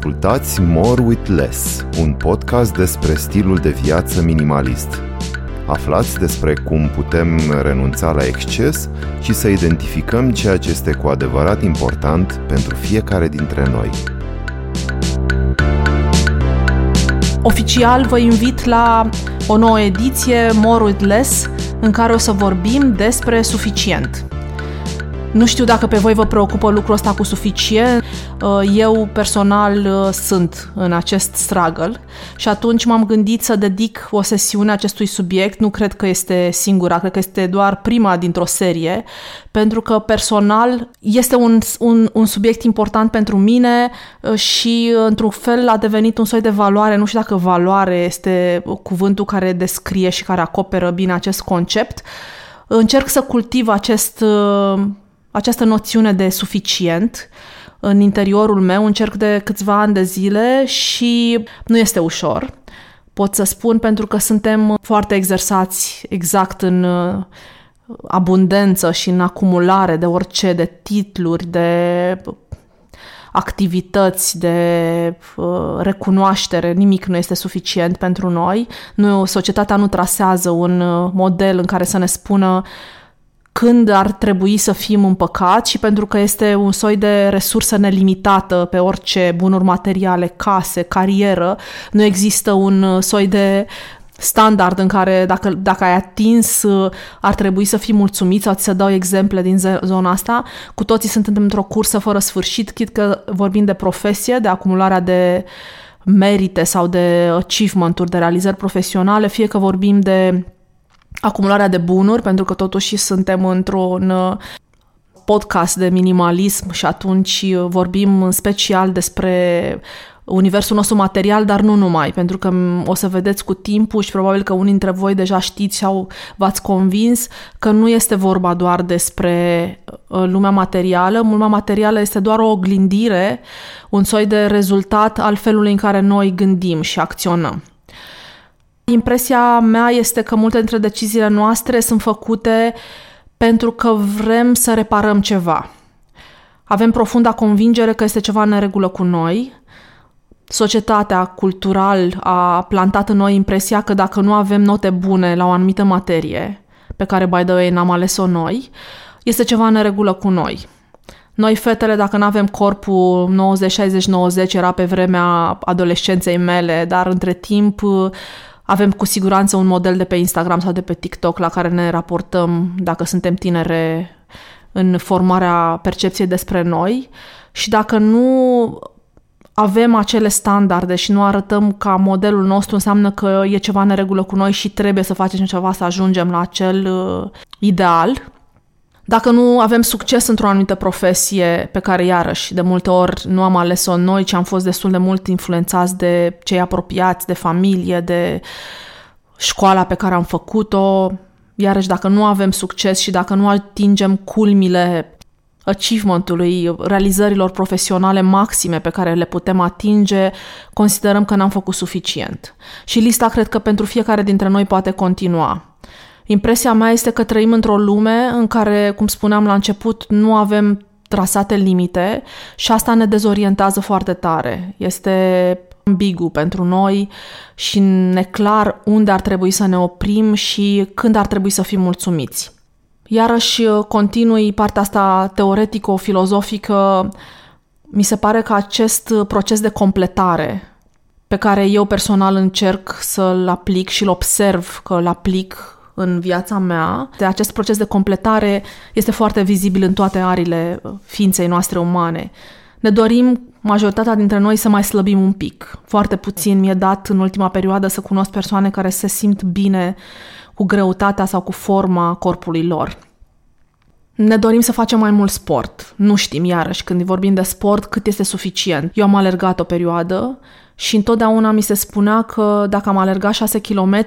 Ascultați More with Less, un podcast despre stilul de viață minimalist. Aflați despre cum putem renunța la exces și să identificăm ceea ce este cu adevărat important pentru fiecare dintre noi. Oficial vă invit la o nouă ediție More with Less, în care o să vorbim despre suficient. Nu știu dacă pe voi vă preocupă lucrul ăsta cu suficient. Uh, eu personal uh, sunt în acest struggle și atunci m-am gândit să dedic o sesiune acestui subiect. Nu cred că este singura, cred că este doar prima dintr-o serie, pentru că personal este un, un, un subiect important pentru mine uh, și într-un fel a devenit un soi de valoare. Nu știu dacă valoare este cuvântul care descrie și care acoperă bine acest concept. Încerc să cultiv acest această noțiune de suficient în interiorul meu, încerc de câțiva ani de zile și nu este ușor. Pot să spun pentru că suntem foarte exersați exact în uh, abundență și în acumulare de orice, de titluri, de activități, de uh, recunoaștere, nimic nu este suficient pentru noi. Nu, societatea nu trasează un uh, model în care să ne spună când ar trebui să fim împăcați și pentru că este un soi de resursă nelimitată pe orice bunuri materiale, case, carieră, nu există un soi de standard în care dacă, dacă ai atins ar trebui să fii mulțumit sau ți să dau exemple din zona asta. Cu toții suntem într-o cursă fără sfârșit, chit că vorbim de profesie, de acumularea de merite sau de achievement-uri, de realizări profesionale, fie că vorbim de acumularea de bunuri, pentru că totuși suntem într-un uh, podcast de minimalism și atunci uh, vorbim în special despre universul nostru material, dar nu numai, pentru că o să vedeți cu timpul și probabil că unii dintre voi deja știți sau v-ați convins că nu este vorba doar despre uh, lumea materială. Lumea materială este doar o oglindire, un soi de rezultat al felului în care noi gândim și acționăm. Impresia mea este că multe dintre deciziile noastre sunt făcute pentru că vrem să reparăm ceva. Avem profunda convingere că este ceva în neregulă cu noi. Societatea cultural a plantat în noi impresia că dacă nu avem note bune la o anumită materie, pe care, by the way, n-am ales-o noi, este ceva în neregulă cu noi. Noi, fetele, dacă nu avem corpul 90-60-90, era pe vremea adolescenței mele, dar între timp avem cu siguranță un model de pe Instagram sau de pe TikTok la care ne raportăm dacă suntem tinere în formarea percepției despre noi și dacă nu avem acele standarde și nu arătăm ca modelul nostru, înseamnă că e ceva neregulă cu noi și trebuie să facem ceva să ajungem la acel uh, ideal. Dacă nu avem succes într-o anumită profesie pe care, iarăși, de multe ori nu am ales-o noi, ci am fost destul de mult influențați de cei apropiați, de familie, de școala pe care am făcut-o, iarăși dacă nu avem succes și dacă nu atingem culmile achievementului, realizărilor profesionale maxime pe care le putem atinge, considerăm că n-am făcut suficient. Și lista cred că pentru fiecare dintre noi poate continua. Impresia mea este că trăim într-o lume în care, cum spuneam la început, nu avem trasate limite și asta ne dezorientează foarte tare. Este ambigu pentru noi și neclar unde ar trebui să ne oprim și când ar trebui să fim mulțumiți. Iarăși continui partea asta teoretico-filozofică, mi se pare că acest proces de completare pe care eu personal încerc să-l aplic și-l observ că l aplic în viața mea. De acest proces de completare este foarte vizibil în toate arile ființei noastre umane. Ne dorim majoritatea dintre noi să mai slăbim un pic. Foarte puțin mi-e dat în ultima perioadă să cunosc persoane care se simt bine cu greutatea sau cu forma corpului lor. Ne dorim să facem mai mult sport. Nu știm, iarăși, când vorbim de sport, cât este suficient. Eu am alergat o perioadă și întotdeauna mi se spunea că dacă am alergat 6 km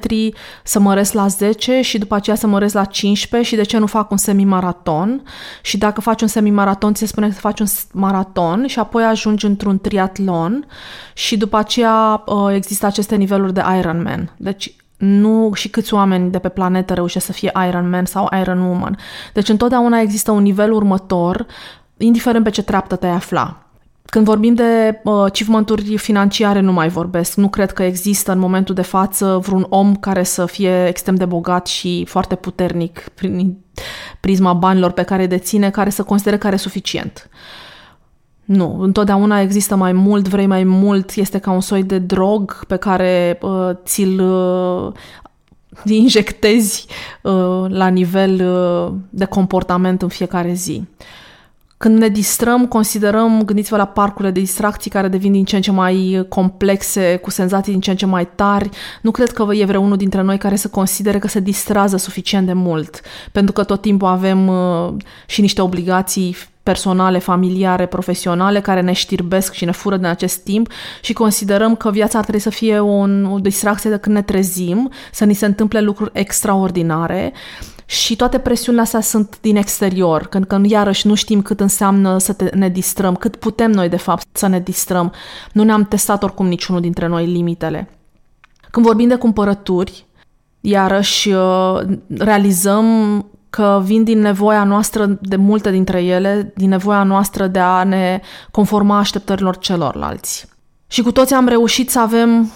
să măresc la 10 și după aceea să măresc la 15 și de ce nu fac un semimaraton și dacă faci un semimaraton ți se spune că faci un maraton și apoi ajungi într-un triatlon și după aceea uh, există aceste niveluri de Ironman. Deci nu și câți oameni de pe planetă reușesc să fie Iron Man sau Iron Woman. Deci întotdeauna există un nivel următor, indiferent pe ce treaptă te afla Când vorbim de uh, achievement-uri financiare, nu mai vorbesc. Nu cred că există în momentul de față vreun om care să fie extrem de bogat și foarte puternic prin prisma banilor pe care deține, care să considere că are suficient. Nu, întotdeauna există mai mult, vrei mai mult, este ca un soi de drog pe care uh, ți-l uh, injectezi uh, la nivel uh, de comportament în fiecare zi. Când ne distrăm, considerăm, gândiți-vă la parcurile de distracții care devin din ce în ce mai complexe, cu senzații din ce în ce mai tari. Nu cred că e vreunul dintre noi care să considere că se distrează suficient de mult, pentru că tot timpul avem uh, și niște obligații personale, familiare, profesionale care ne știrbesc și ne fură din acest timp și considerăm că viața ar trebui să fie o, o distracție de când ne trezim, să ni se întâmple lucruri extraordinare și toate presiunile astea sunt din exterior, când, când iarăși nu știm cât înseamnă să te, ne distrăm, cât putem noi de fapt să ne distrăm. Nu ne-am testat oricum niciunul dintre noi limitele. Când vorbim de cumpărături, iarăși uh, realizăm că vin din nevoia noastră de multe dintre ele, din nevoia noastră de a ne conforma așteptărilor celorlalți. Și cu toți am reușit să avem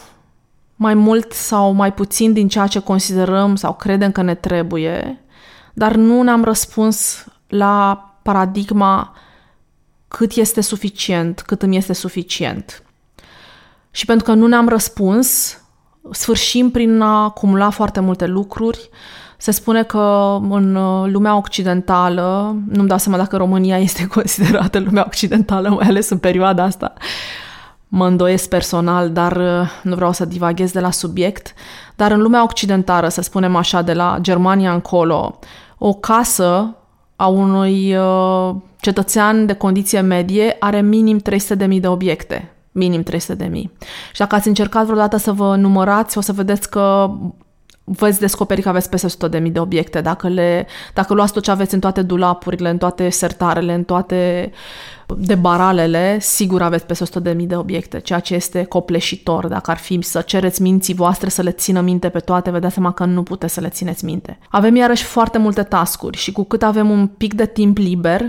mai mult sau mai puțin din ceea ce considerăm sau credem că ne trebuie, dar nu ne-am răspuns la paradigma cât este suficient, cât îmi este suficient. Și pentru că nu ne-am răspuns, sfârșim prin a acumula foarte multe lucruri. Se spune că în lumea occidentală, nu-mi dau seama dacă România este considerată lumea occidentală, mai ales în perioada asta, mă îndoiesc personal, dar uh, nu vreau să divaghez de la subiect, dar în lumea occidentală, să spunem așa, de la Germania încolo, o casă a unui uh, cetățean de condiție medie are minim 300.000 de obiecte. Minim 300.000. Și dacă ați încercat vreodată să vă numărați, o să vedeți că veți descoperi că aveți peste 100.000 de obiecte. Dacă, le, dacă luați tot ce aveți în toate dulapurile, în toate sertarele, în toate debaralele, sigur aveți peste 100.000 de obiecte, ceea ce este copleșitor. Dacă ar fi să cereți minții voastre să le țină minte pe toate, vă dați seama că nu puteți să le țineți minte. Avem iarăși foarte multe tascuri și cu cât avem un pic de timp liber,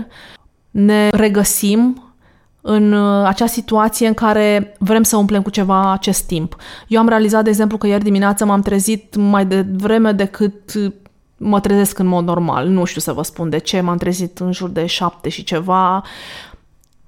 ne regăsim în uh, acea situație în care vrem să umplem cu ceva acest timp. Eu am realizat, de exemplu, că ieri dimineața m-am trezit mai devreme decât uh, mă trezesc în mod normal. Nu știu să vă spun de ce, m-am trezit în jur de șapte și ceva.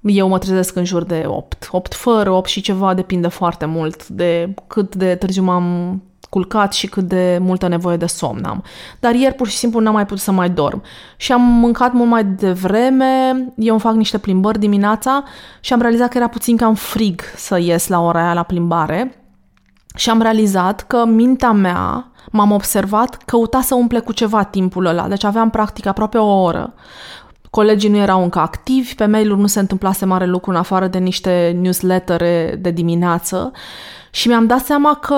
Eu mă trezesc în jur de 8. 8 fără, 8 și ceva, depinde foarte mult de cât de târziu m-am culcat și cât de multă nevoie de somn am. Dar ieri pur și simplu n-am mai putut să mai dorm. Și am mâncat mult mai devreme, eu îmi fac niște plimbări dimineața și am realizat că era puțin cam frig să ies la ora aia la plimbare. Și am realizat că mintea mea, m-am observat, căuta să umple cu ceva timpul ăla. Deci aveam practic aproape o oră. Colegii nu erau încă activi, pe mail-uri nu se întâmplase mare lucru în afară de niște newslettere de dimineață și mi-am dat seama că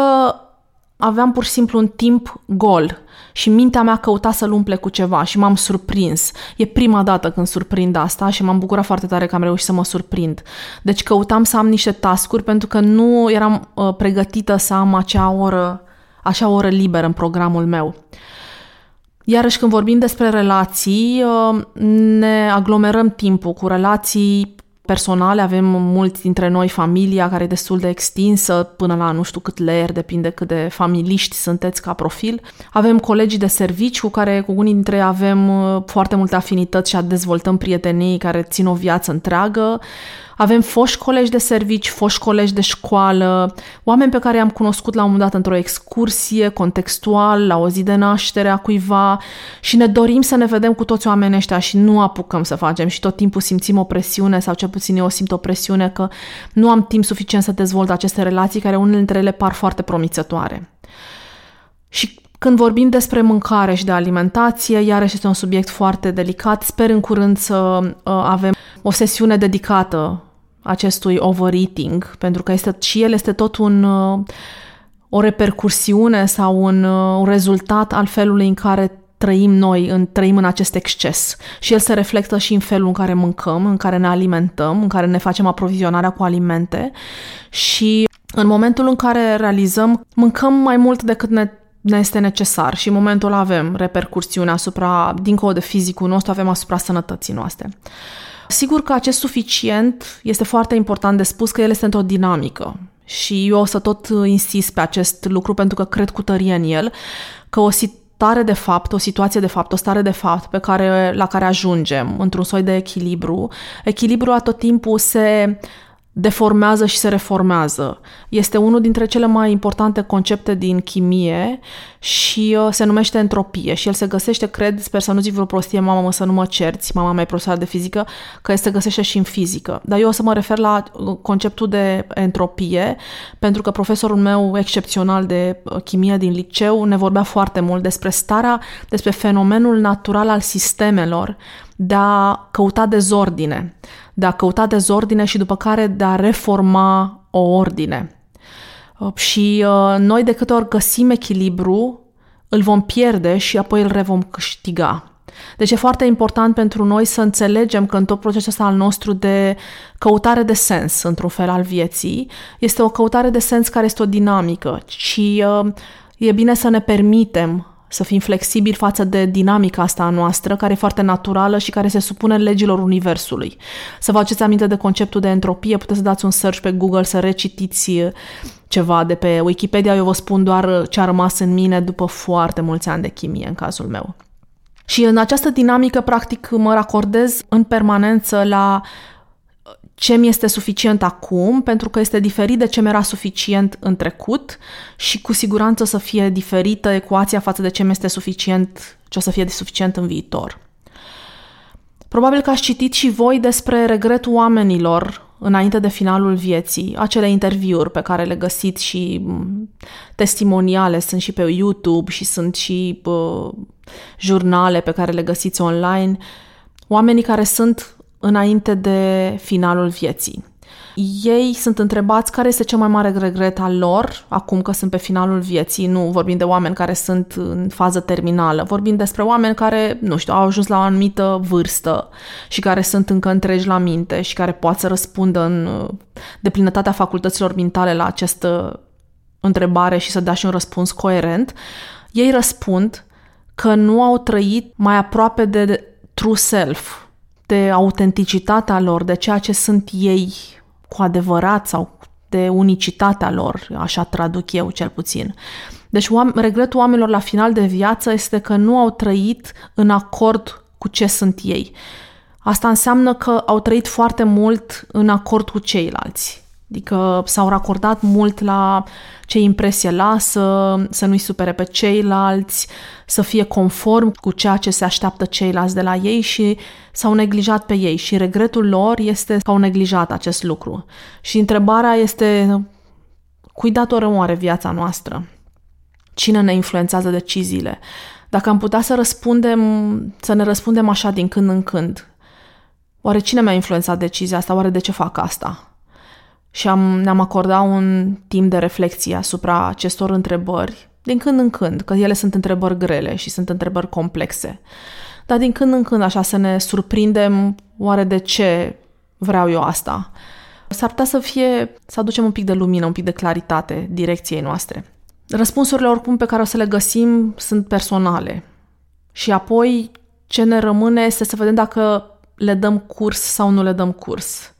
aveam pur și simplu un timp gol și mintea mea căuta să-l umple cu ceva și m-am surprins. E prima dată când surprind asta și m-am bucurat foarte tare că am reușit să mă surprind. Deci căutam să am niște tascuri pentru că nu eram uh, pregătită să am acea oră, așa oră liberă în programul meu. Iarăși când vorbim despre relații, uh, ne aglomerăm timpul cu relații personale, avem mulți dintre noi familia care e destul de extinsă, până la nu știu cât layer, depinde cât de familiști sunteți ca profil. Avem colegii de servici cu care cu unii dintre ei avem uh, foarte multe afinități și dezvoltăm prietenii care țin o viață întreagă. Avem foști colegi de servici, foști colegi de școală, oameni pe care i-am cunoscut la un moment dat într-o excursie, contextual, la o zi de naștere a cuiva și ne dorim să ne vedem cu toți oamenii ăștia și nu apucăm să facem și tot timpul simțim o presiune sau cel puțin eu simt o presiune că nu am timp suficient să dezvolt aceste relații care unele dintre ele par foarte promițătoare. Și când vorbim despre mâncare și de alimentație, iarăși este un subiect foarte delicat. Sper în curând să uh, avem o sesiune dedicată acestui overeating, pentru că este, și el este tot un, uh, o repercursiune sau un, uh, un rezultat al felului în care trăim noi, în, trăim în acest exces. Și el se reflectă și în felul în care mâncăm, în care ne alimentăm, în care ne facem aprovizionarea cu alimente și în momentul în care realizăm, mâncăm mai mult decât ne ne este necesar și în momentul ăla avem repercursiune asupra, dincolo de fizicul nostru, avem asupra sănătății noastre. Sigur că acest suficient este foarte important de spus că el este într-o dinamică. Și eu o să tot insist pe acest lucru pentru că cred cu tărie în el, că o stare de fapt, o situație de fapt, o stare de fapt pe care, la care ajungem într-un soi de echilibru, echilibru tot timpul se deformează și se reformează. Este unul dintre cele mai importante concepte din chimie și uh, se numește entropie și el se găsește, cred, sper să nu zic vreo prostie, mama mă să nu mă cerți, mama mea e profesoară de fizică, că se găsește și în fizică. Dar eu o să mă refer la uh, conceptul de entropie, pentru că profesorul meu excepțional de uh, chimie din liceu ne vorbea foarte mult despre starea, despre fenomenul natural al sistemelor de a căuta dezordine, de a căuta dezordine și după care de a reforma o ordine. Uh, și uh, noi de câte ori găsim echilibru, îl vom pierde și apoi îl vom câștiga. Deci e foarte important pentru noi să înțelegem că în tot procesul ăsta al nostru de căutare de sens, într-un fel, al vieții, este o căutare de sens care este o dinamică și uh, e bine să ne permitem să fim flexibili față de dinamica asta a noastră, care e foarte naturală și care se supune legilor Universului. Să vă aduceți aminte de conceptul de entropie, puteți să dați un search pe Google, să recitiți uh, ceva de pe Wikipedia, eu vă spun doar uh, ce a rămas în mine după foarte mulți ani de chimie în cazul meu. Și în această dinamică, practic, mă racordez în permanență la ce mi este suficient acum, pentru că este diferit de ce mi era suficient în trecut și cu siguranță să fie diferită ecuația față de ce mi este suficient, ce o să fie de suficient în viitor. Probabil că ați citit și voi despre regretul oamenilor înainte de finalul vieții, acele interviuri pe care le găsiți și testimoniale sunt și pe YouTube și sunt și uh, jurnale pe care le găsiți online, oamenii care sunt înainte de finalul vieții. Ei sunt întrebați care este cel mai mare regret al lor, acum că sunt pe finalul vieții, nu vorbim de oameni care sunt în fază terminală, vorbim despre oameni care, nu știu, au ajuns la o anumită vârstă și care sunt încă întregi la minte și care pot să răspundă în deplinătatea facultăților mentale la această întrebare și să dea și un răspuns coerent. Ei răspund că nu au trăit mai aproape de true self, de autenticitatea lor, de ceea ce sunt ei cu adevărat sau de unicitatea lor, așa traduc eu cel puțin. Deci regretul oamenilor la final de viață este că nu au trăit în acord cu ce sunt ei. Asta înseamnă că au trăit foarte mult în acord cu ceilalți. Adică s-au racordat mult la ce impresie lasă, să nu-i supere pe ceilalți, să fie conform cu ceea ce se așteaptă ceilalți de la ei și s-au neglijat pe ei și regretul lor este că au neglijat acest lucru. Și întrebarea este cui datorăm oare viața noastră? Cine ne influențează deciziile? Dacă am putea să răspundem, să ne răspundem așa din când în când, oare cine mi-a influențat decizia asta? Oare de ce fac asta? Și am, ne-am acordat un timp de reflexie asupra acestor întrebări, din când în când, că ele sunt întrebări grele și sunt întrebări complexe. Dar din când în când așa să ne surprindem oare de ce vreau eu asta. S-ar putea să fie, să aducem un pic de lumină, un pic de claritate direcției noastre. Răspunsurile oricum pe care o să le găsim sunt personale. Și apoi ce ne rămâne este să vedem dacă le dăm curs sau nu le dăm curs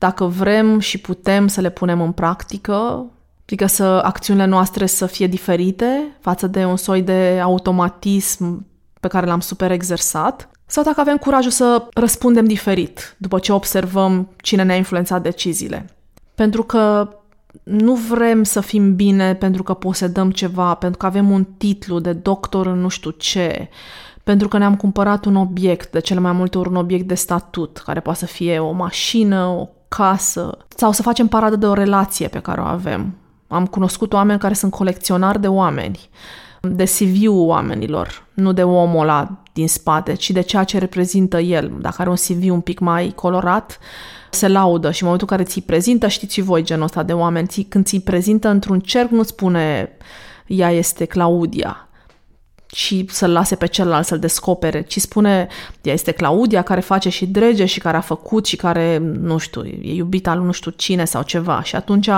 dacă vrem și putem să le punem în practică, adică să acțiunile noastre să fie diferite față de un soi de automatism pe care l-am super exersat, sau dacă avem curajul să răspundem diferit după ce observăm cine ne-a influențat deciziile. Pentru că nu vrem să fim bine pentru că posedăm ceva, pentru că avem un titlu de doctor în nu știu ce, pentru că ne-am cumpărat un obiect, de cele mai multe ori un obiect de statut, care poate să fie o mașină, o casă sau să facem paradă de o relație pe care o avem. Am cunoscut oameni care sunt colecționari de oameni, de CV-ul oamenilor, nu de omul ăla din spate, ci de ceea ce reprezintă el. Dacă are un CV un pic mai colorat, se laudă și în momentul în care ți-i prezintă, știți și voi genul ăsta de oameni, ți, când ți-i prezintă într-un cerc, nu spune ea este Claudia, și să-l lase pe celălalt să-l descopere, ci spune, ea este Claudia care face și drege și care a făcut și care, nu știu, e iubit al nu știu cine sau ceva și atunci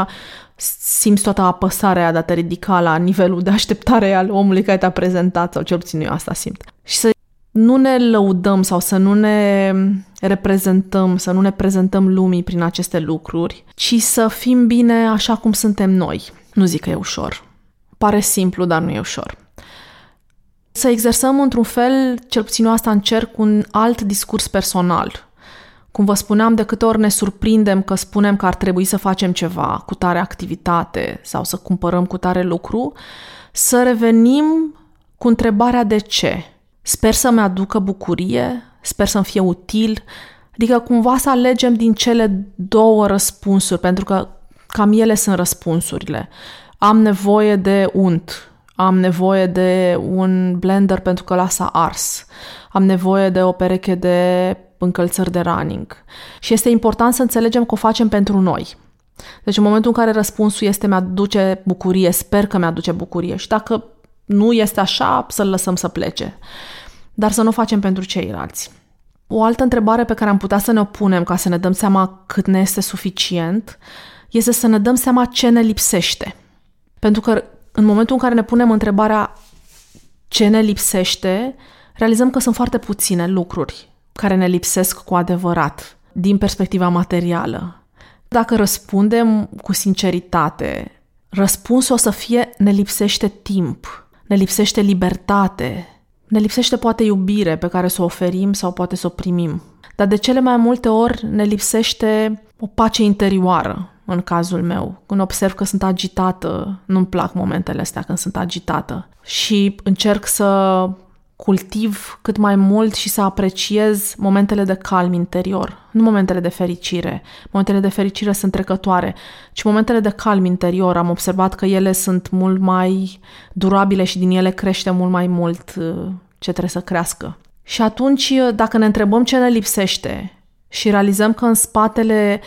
simți toată apăsarea de a te ridica la nivelul de așteptare al omului care te-a prezentat sau cel puțin eu asta simt. Și să nu ne lăudăm sau să nu ne reprezentăm, să nu ne prezentăm lumii prin aceste lucruri, ci să fim bine așa cum suntem noi. Nu zic că e ușor. Pare simplu, dar nu e ușor. Să exersăm într-un fel, cel puțin eu asta încerc, un alt discurs personal. Cum vă spuneam, de câte ori ne surprindem că spunem că ar trebui să facem ceva cu tare activitate sau să cumpărăm cu tare lucru, să revenim cu întrebarea de ce. Sper să-mi aducă bucurie, sper să-mi fie util, adică cumva să alegem din cele două răspunsuri, pentru că cam ele sunt răspunsurile. Am nevoie de unt, am nevoie de un blender pentru că lasă ars, am nevoie de o pereche de încălțări de running. Și este important să înțelegem că o facem pentru noi. Deci în momentul în care răspunsul este mi-aduce bucurie, sper că mi-aduce bucurie și dacă nu este așa, să-l lăsăm să plece. Dar să nu o facem pentru ceilalți. O altă întrebare pe care am putea să ne o punem ca să ne dăm seama cât ne este suficient este să ne dăm seama ce ne lipsește. Pentru că în momentul în care ne punem întrebarea ce ne lipsește, realizăm că sunt foarte puține lucruri care ne lipsesc cu adevărat din perspectiva materială. Dacă răspundem cu sinceritate, răspunsul o să fie ne lipsește timp, ne lipsește libertate, ne lipsește poate iubire pe care să o oferim sau poate să o primim. Dar de cele mai multe ori ne lipsește o pace interioară, în cazul meu. Când observ că sunt agitată, nu-mi plac momentele astea când sunt agitată. Și încerc să cultiv cât mai mult și să apreciez momentele de calm interior, nu momentele de fericire. Momentele de fericire sunt trecătoare, ci momentele de calm interior. Am observat că ele sunt mult mai durabile și din ele crește mult mai mult uh, ce trebuie să crească. Și atunci, uh, dacă ne întrebăm ce ne lipsește și realizăm că în spatele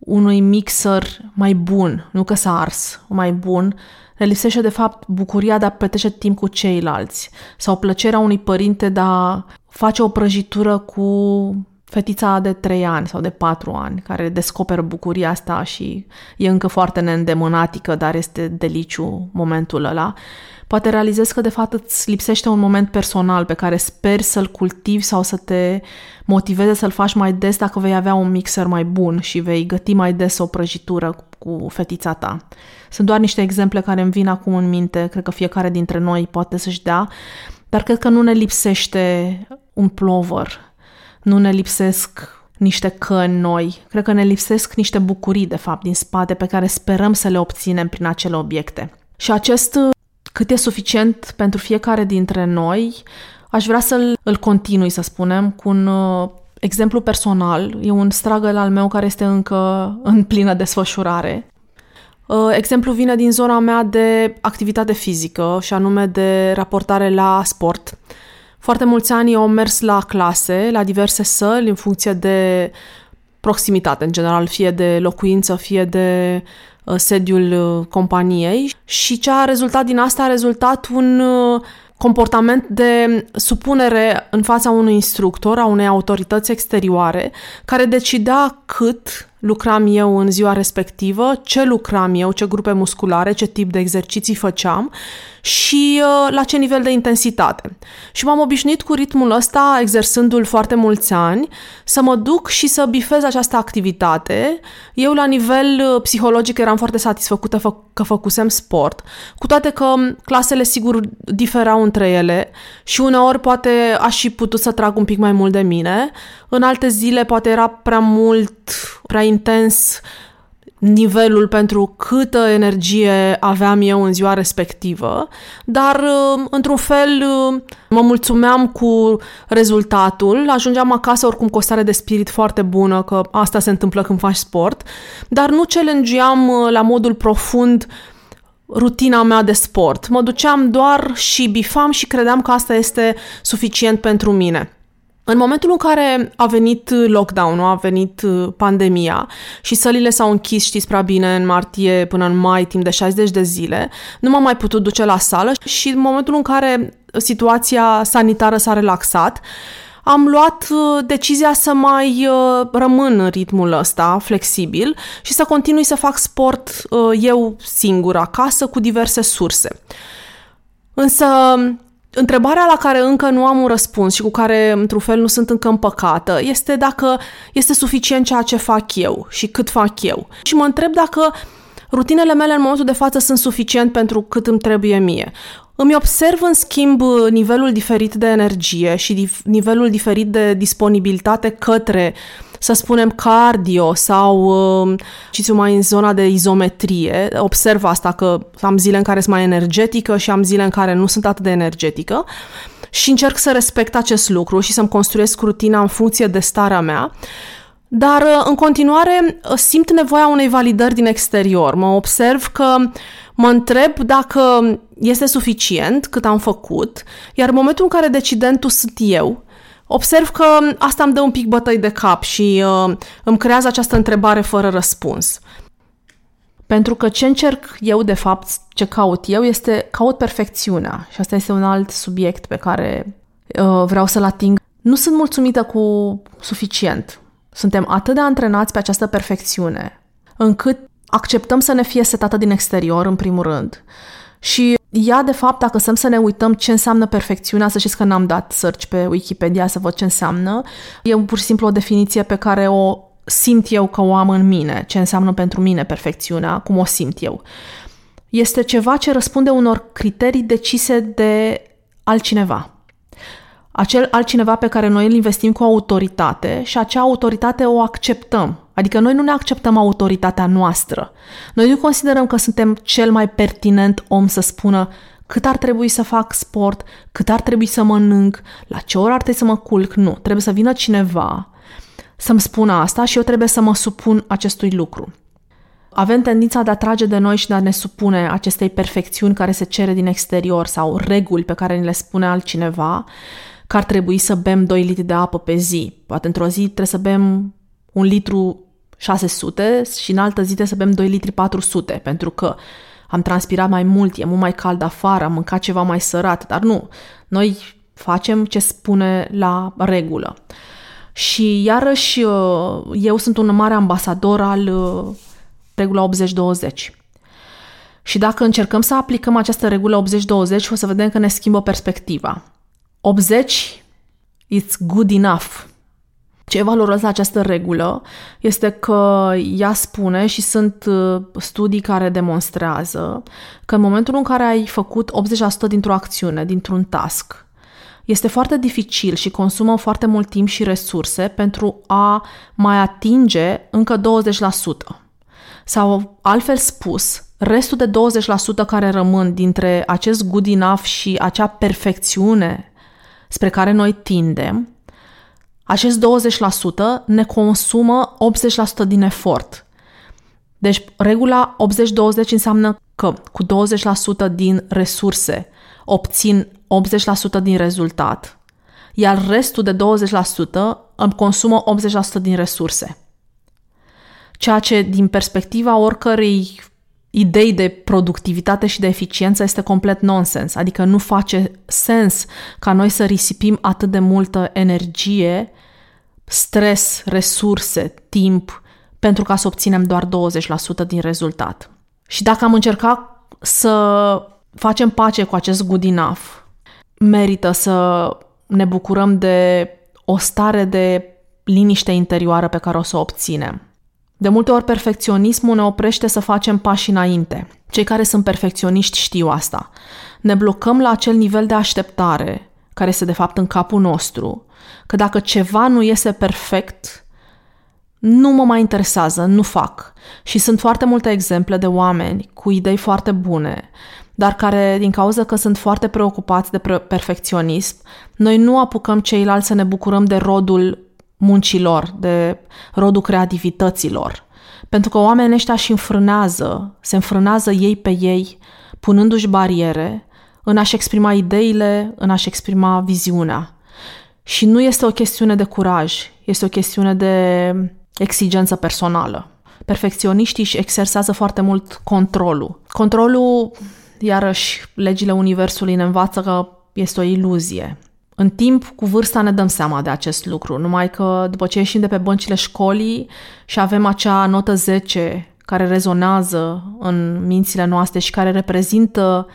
unui mixer mai bun, nu că s-a ars, mai bun, le lipsește de fapt bucuria de a petrece timp cu ceilalți sau plăcerea unui părinte de a face o prăjitură cu fetița de 3 ani sau de 4 ani, care descoperă bucuria asta și e încă foarte neîndemânatică, dar este deliciu momentul ăla. Poate realizezi că de fapt îți lipsește un moment personal pe care speri să-l cultivi sau să te motiveze să-l faci mai des dacă vei avea un mixer mai bun și vei găti mai des o prăjitură cu fetița ta. Sunt doar niște exemple care îmi vin acum în minte, cred că fiecare dintre noi poate să-și dea, dar cred că nu ne lipsește un plover, nu ne lipsesc niște căni noi, cred că ne lipsesc niște bucurii, de fapt, din spate pe care sperăm să le obținem prin acele obiecte. Și acest cât e suficient pentru fiecare dintre noi, aș vrea să-l îl continui, să spunem, cu un uh, exemplu personal. E un struggle al meu care este încă în plină desfășurare. Uh, exemplu vine din zona mea de activitate fizică și anume de raportare la sport. Foarte mulți ani au mers la clase, la diverse săli, în funcție de proximitate, în general, fie de locuință, fie de uh, sediul uh, companiei. Și ce a rezultat din asta a rezultat un comportament de supunere în fața unui instructor, a unei autorități exterioare, care decidea cât lucram eu în ziua respectivă, ce lucram eu, ce grupe musculare, ce tip de exerciții făceam și uh, la ce nivel de intensitate. Și m-am obișnuit cu ritmul ăsta, exersându-l foarte mulți ani, să mă duc și să bifez această activitate. Eu, la nivel uh, psihologic, eram foarte satisfăcută fă- că făcusem sport, cu toate că clasele, sigur, diferau între ele și uneori poate aș fi putut să trag un pic mai mult de mine, în alte zile poate era prea mult, prea intens nivelul pentru câtă energie aveam eu în ziua respectivă, dar uh, într-un fel uh, mă mulțumeam cu rezultatul, ajungeam acasă oricum cu o stare de spirit foarte bună, că asta se întâmplă când faci sport, dar nu challenge uh, la modul profund rutina mea de sport. Mă duceam doar și bifam și credeam că asta este suficient pentru mine. În momentul în care a venit lockdown-ul, a venit uh, pandemia și sălile s-au închis, știți prea bine, în martie până în mai, timp de 60 de zile, nu m-am mai putut duce la sală și în momentul în care situația sanitară s-a relaxat, am luat uh, decizia să mai uh, rămân în ritmul ăsta flexibil și să continui să fac sport eu singur acasă cu diverse surse. Însă Întrebarea la care încă nu am un răspuns și cu care, într-un fel, nu sunt încă împăcată este dacă este suficient ceea ce fac eu și cât fac eu. Și mă întreb dacă rutinele mele în momentul de față sunt suficient pentru cât îmi trebuie mie. Îmi observ, în schimb, nivelul diferit de energie și nivelul diferit de disponibilitate către uh, să spunem, cardio sau, um, știți mai în zona de izometrie. Observ asta că am zile în care sunt mai energetică și am zile în care nu sunt atât de energetică și încerc să respect acest lucru și să-mi construiesc rutina în funcție de starea mea. Dar uh, în continuare uh, simt nevoia unei validări din exterior. Mă observ că mă întreb dacă este suficient cât am făcut, iar în momentul în care decidentul sunt eu, observ că asta îmi dă un pic bătăi de cap și uh, îmi creează această întrebare fără răspuns. Pentru că ce încerc eu, de fapt, ce caut eu, este caut perfecțiunea. Și asta este un alt subiect pe care uh, vreau să-l ating. Nu sunt mulțumită cu suficient. Suntem atât de antrenați pe această perfecțiune, încât acceptăm să ne fie setată din exterior, în primul rând, și ea, de fapt, dacă să să ne uităm ce înseamnă perfecțiunea, să știți că n-am dat search pe Wikipedia să văd ce înseamnă, e pur și simplu o definiție pe care o simt eu că o am în mine, ce înseamnă pentru mine perfecțiunea, cum o simt eu. Este ceva ce răspunde unor criterii decise de altcineva. Acel altcineva pe care noi îl investim cu autoritate și acea autoritate o acceptăm. Adică noi nu ne acceptăm autoritatea noastră. Noi nu considerăm că suntem cel mai pertinent om să spună cât ar trebui să fac sport, cât ar trebui să mănânc, la ce oră ar trebui să mă culc. Nu, trebuie să vină cineva să-mi spună asta și eu trebuie să mă supun acestui lucru. Avem tendința de a trage de noi și de a ne supune acestei perfecțiuni care se cere din exterior sau reguli pe care ni le spune altcineva, că ar trebui să bem 2 litri de apă pe zi. Poate într-o zi trebuie să bem un litru 600 și în altă zi trebuie să bem 2 litri 400, pentru că am transpirat mai mult, e mult mai cald afară, am mâncat ceva mai sărat, dar nu. Noi facem ce spune la regulă. Și iarăși uh, eu sunt un mare ambasador al uh, regula 80-20. Și dacă încercăm să aplicăm această regulă 80-20, o să vedem că ne schimbă perspectiva. 80 it's good enough. Ce e valoros la această regulă este că ea spune și sunt uh, studii care demonstrează că în momentul în care ai făcut 80% dintr-o acțiune, dintr-un task, este foarte dificil și consumă foarte mult timp și resurse pentru a mai atinge încă 20%. Sau, altfel spus, restul de 20% care rămân dintre acest good enough și acea perfecțiune spre care noi tindem, acest 20% ne consumă 80% din efort. Deci, regula 80-20 înseamnă că cu 20% din resurse obțin 80% din rezultat, iar restul de 20% îmi consumă 80% din resurse. Ceea ce, din perspectiva oricărei idei de productivitate și de eficiență este complet nonsens, adică nu face sens ca noi să risipim atât de multă energie, stres, resurse, timp pentru ca să obținem doar 20% din rezultat. Și dacă am încercat să facem pace cu acest good enough, merită să ne bucurăm de o stare de liniște interioară pe care o să o obținem. De multe ori perfecționismul ne oprește să facem pași înainte. Cei care sunt perfecționiști știu asta. Ne blocăm la acel nivel de așteptare, care este de fapt în capul nostru, că dacă ceva nu iese perfect, nu mă mai interesează, nu fac. Și sunt foarte multe exemple de oameni cu idei foarte bune, dar care, din cauza că sunt foarte preocupați de perfecționism, noi nu apucăm ceilalți să ne bucurăm de rodul muncilor, de rodul creativităților. Pentru că oamenii ăștia și înfrânează, se înfrânează ei pe ei, punându-și bariere în a-și exprima ideile, în a-și exprima viziunea. Și nu este o chestiune de curaj, este o chestiune de exigență personală. Perfecționiștii își exersează foarte mult controlul. Controlul, iarăși, legile Universului ne învață că este o iluzie. În timp, cu vârsta ne dăm seama de acest lucru, numai că după ce ieșim de pe băncile școlii și avem acea notă 10 care rezonează în mințile noastre și care reprezintă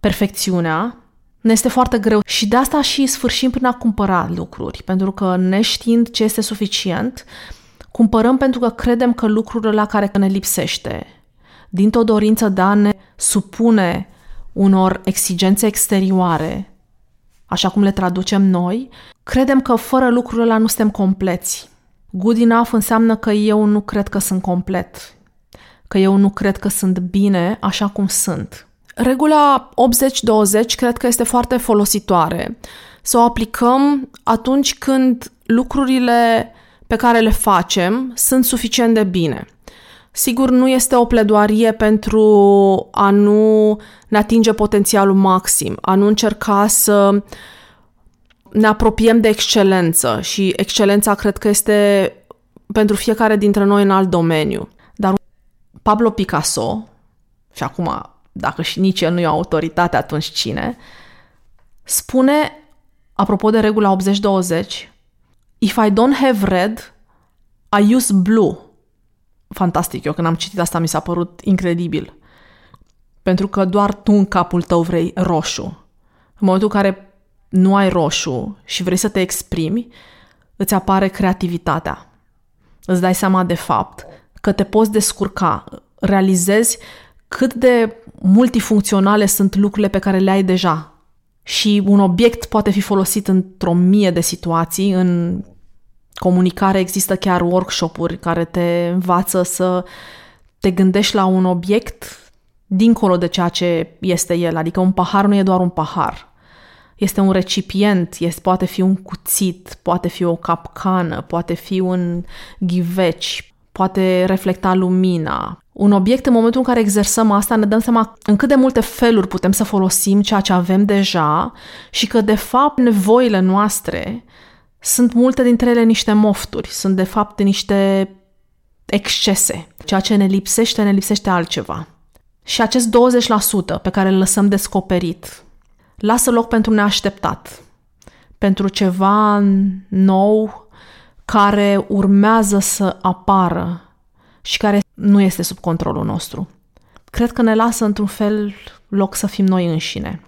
perfecțiunea, ne este foarte greu. Și de asta și sfârșim prin a cumpăra lucruri, pentru că neștiind ce este suficient, cumpărăm pentru că credem că lucrurile la care ne lipsește, dintr-o dorință de a ne supune unor exigențe exterioare, așa cum le traducem noi, credem că fără lucrurile ăla nu suntem compleți. Good enough înseamnă că eu nu cred că sunt complet, că eu nu cred că sunt bine așa cum sunt. Regula 80-20 cred că este foarte folositoare. Să o aplicăm atunci când lucrurile pe care le facem sunt suficient de bine. Sigur, nu este o pledoarie pentru a nu ne atinge potențialul maxim, a nu încerca să ne apropiem de excelență și excelența cred că este pentru fiecare dintre noi în alt domeniu. Dar Pablo Picasso, și acum dacă și nici el nu e o autoritate, atunci cine, spune, apropo de regula 80-20, If I don't have red, I use blue. Fantastic, eu când am citit asta mi s-a părut incredibil. Pentru că doar tu în capul tău vrei roșu. În momentul în care nu ai roșu și vrei să te exprimi, îți apare creativitatea. Îți dai seama de fapt că te poți descurca, realizezi cât de multifuncționale sunt lucrurile pe care le ai deja. Și un obiect poate fi folosit într-o mie de situații. În comunicare există chiar workshop-uri care te învață să te gândești la un obiect dincolo de ceea ce este el. Adică un pahar nu e doar un pahar. Este un recipient, este, poate fi un cuțit, poate fi o capcană, poate fi un ghiveci, poate reflecta lumina. Un obiect, în momentul în care exersăm asta, ne dăm seama în cât de multe feluri putem să folosim ceea ce avem deja și că, de fapt, nevoile noastre sunt multe dintre ele niște mofturi, sunt, de fapt, niște excese. Ceea ce ne lipsește, ne lipsește altceva. Și acest 20% pe care îl lăsăm descoperit, lasă loc pentru neașteptat, pentru ceva nou, care urmează să apară și care nu este sub controlul nostru. Cred că ne lasă într-un fel loc să fim noi înșine.